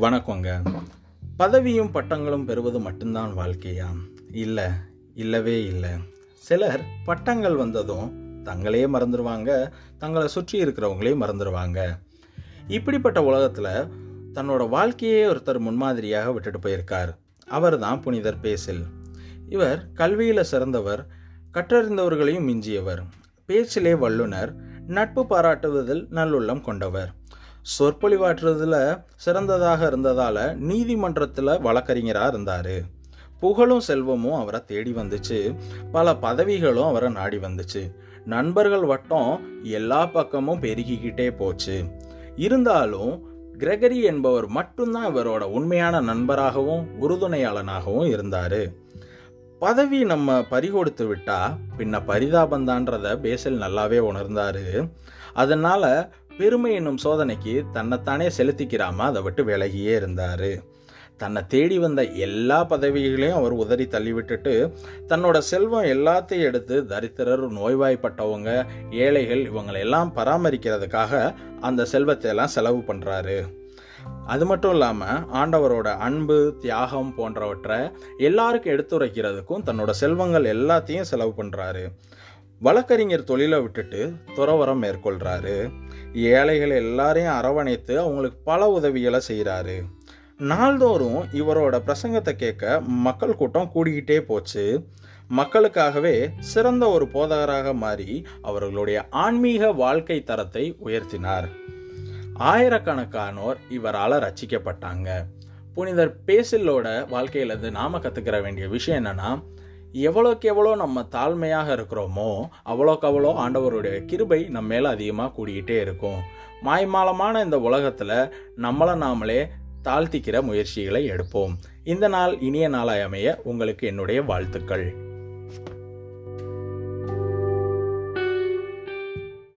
வணக்கங்க. பதவியும் பட்டங்களும் பெறுவது மட்டும்தான் வாழ்க்கையா? இல்லை இல்லவே இல்லை. சிலர் பட்டங்கள் வந்ததும் தங்களையே மறந்துடுவாங்க தங்களை சுற்றி இருக்கிறவங்களையும் மறந்துடுவாங்க இப்படிப்பட்ட உலகத்தில் தன்னோட வாழ்க்கையே ஒருத்தர் முன்மாதிரியாக விட்டுட்டு போயிருக்கார். அவர் தான் புனிதர் பேசில். இவர் கல்வியில் சிறந்தவர் கற்றறிந்தவர்களையும் மிஞ்சியவர். பேச்சிலே வல்லுனர் நட்பு பாராட்டுவதில் நல்லுள்ளம் கொண்டவர். சொற்பொழிவாற்றுறதுல சிறந்ததாக இருந்ததால நீதிமன்றத்தில் வழக்கறிஞராக இருந்தார். புகழும் செல்வமும் அவரை தேடி வந்துச்சு. பல பதவிகளும் அவரை நாடி வந்துச்சு. நண்பர்கள் வட்டம் எல்லா பக்கமும் பெருகிக்கிட்டே போச்சு. இருந்தாலும் கிரெகரி என்பவர் மட்டும்தான் இவரோட உண்மையான நண்பராகவும் உறுதுணையாளனாகவும் இருந்தார். பதவி நம்ம பறிகொடுத்து விட்டா பின்ன பரிதாபந்தான்றத பேசல் நல்லாவே உணர்ந்தாரு. அதனால பெருமை என்னும் சோதனைக்கு தன்னைத்தானே செலுத்திக்கிறாம அதை விட்டு விலகியே இருந்தார். தன்னை தேடி வந்த எல்லா பதவிகளையும் அவர் உதறி தள்ளிவிட்டுட்டு தன்னோட செல்வம் எல்லாத்தையும் எடுத்து தரித்திரர் நோய்வாய்ப்பட்டவங்க ஏழைகள் இவங்களெல்லாம் பராமரிக்கிறதுக்காக அந்த செல்வத்தை எல்லாம் செலவு பண்ணுறாரு அது மட்டும் இல்லாமல் ஆண்டவரோட அன்பு தியாகம் போன்றவற்றை எல்லாருக்கும் எடுத்துரைக்கிறதுக்கும் தன்னோட செல்வங்கள் எல்லாத்தையும் செலவு பண்ணுறாரு வழக்கறிஞர் தொழிலை விட்டுட்டு துறவரம் மேற்கொள்கிறாரு ஏழைகள் எல்லாரையும் அரவணைத்து அவங்களுக்கு பல உதவிகளை செய்கிறாரு நாள்தோறும் இவரோட பிரசங்கத்தை கேட்க மக்கள் கூட்டம் கூடிக்கிட்டே போச்சு. மக்களுக்காகவே சிறந்த ஒரு போதகராக மாறி அவர்களுடைய ஆன்மீக வாழ்க்கை தரத்தை உயர்த்தினார். ஆயிரக்கணக்கானோர் இவரால் ரச்சிக்கப்பட்டாங்க புனிதர் பேசிலோட வாழ்க்கையிலேருந்து நாம கற்றுக்கிற வேண்டிய விஷயம் என்னன்னா எவ்வளோக்கு எவ்வளோ நம்ம தாழ்மையாக இருக்கிறோமோ அவ்வளோக்கு அவ்வளோ ஆண்டவருடைய கிருபை நம்ம மேலே அதிகமாக கூடிக்கிட்டே இருக்கும். மாய்மாலமான இந்த உலகத்தில் நம்மளை நாமளே தாழ்த்திக்கிற முயற்சிகளை எடுப்போம். இந்த நாள் இனிய நாளாய் அமைய உங்களுக்கு என்னுடைய வாழ்த்துக்கள்.